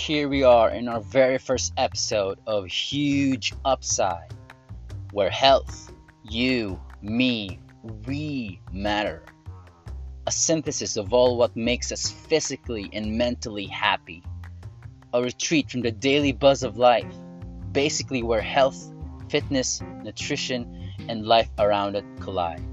here we are in our very first episode of Huge Upside, where health, you, me, we matter. A synthesis of all what makes us physically and mentally happy. A retreat from the daily buzz of life, basically where health, fitness, nutrition, and life around it collide.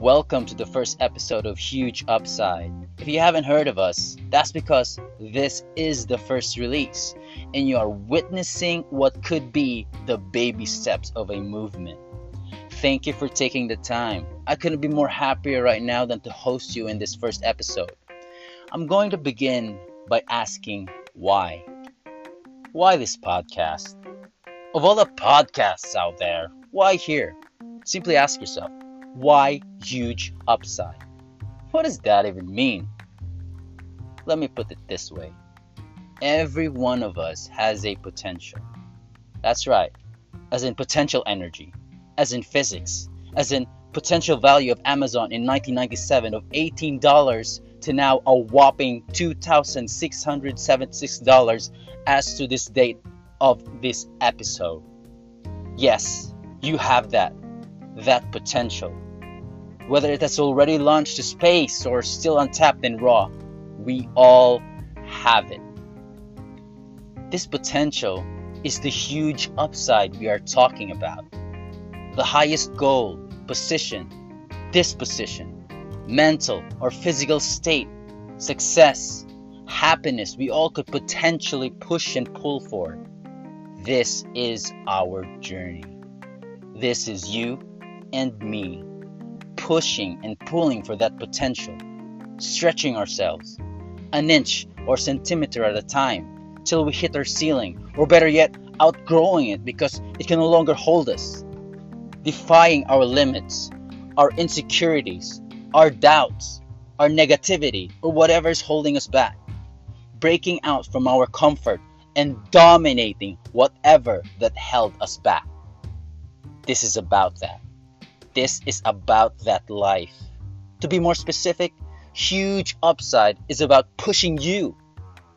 Welcome to the first episode of Huge Upside. If you haven't heard of us, that's because this is the first release, and you are witnessing what could be the baby steps of a movement. Thank you for taking the time. I couldn't be more happier right now than to host you in this first episode. I'm going to begin by asking why. Why this podcast? Of all the podcasts out there, why here? Simply ask yourself why huge upside? What does that even mean? Let me put it this way every one of us has a potential. That's right, as in potential energy, as in physics, as in potential value of Amazon in 1997 of $18 to now a whopping $2,676 as to this date of this episode. Yes, you have that, that potential whether it has already launched to space or still untapped and raw, we all have it. This potential is the huge upside we are talking about. The highest goal, position, disposition, mental or physical state, success, happiness we all could potentially push and pull for. This is our journey. This is you and me pushing and pulling for that potential, stretching ourselves an inch or centimeter at a time till we hit our ceiling, or better yet, outgrowing it because it can no longer hold us, defying our limits, our insecurities, our doubts, our negativity, or whatever is holding us back, breaking out from our comfort and dominating whatever that held us back. This is about that. This is about that life. To be more specific, huge upside is about pushing you,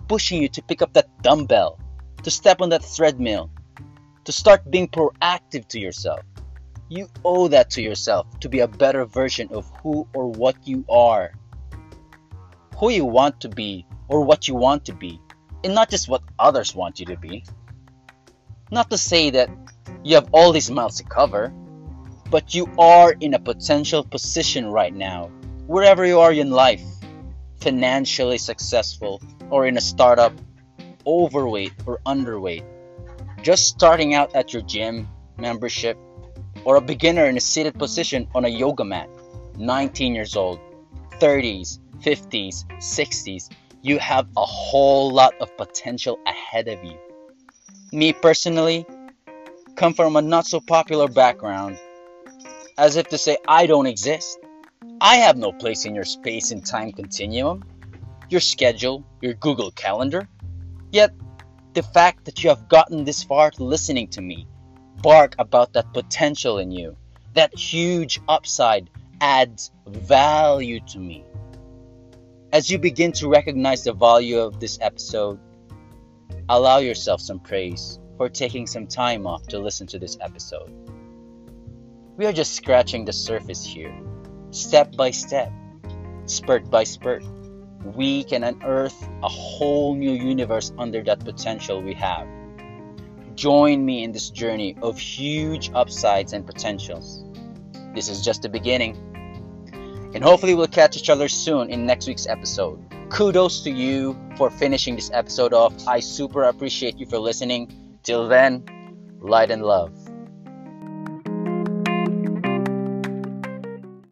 pushing you to pick up that dumbbell, to step on that treadmill, to start being proactive to yourself. You owe that to yourself to be a better version of who or what you are. Who you want to be or what you want to be, and not just what others want you to be. Not to say that you have all these miles to cover, but you are in a potential position right now, wherever you are in life, financially successful or in a startup, overweight or underweight, just starting out at your gym membership, or a beginner in a seated position on a yoga mat, 19 years old, 30s, 50s, 60s, you have a whole lot of potential ahead of you. Me personally, come from a not so popular background as if to say, I don't exist. I have no place in your space and time continuum, your schedule, your Google Calendar. Yet, the fact that you have gotten this far to listening to me bark about that potential in you, that huge upside adds value to me. As you begin to recognize the value of this episode, allow yourself some praise for taking some time off to listen to this episode. We are just scratching the surface here, step by step, spurt by spurt. We can unearth a whole new universe under that potential we have. Join me in this journey of huge upsides and potentials. This is just the beginning. And hopefully, we'll catch each other soon in next week's episode. Kudos to you for finishing this episode off. I super appreciate you for listening. Till then, light and love.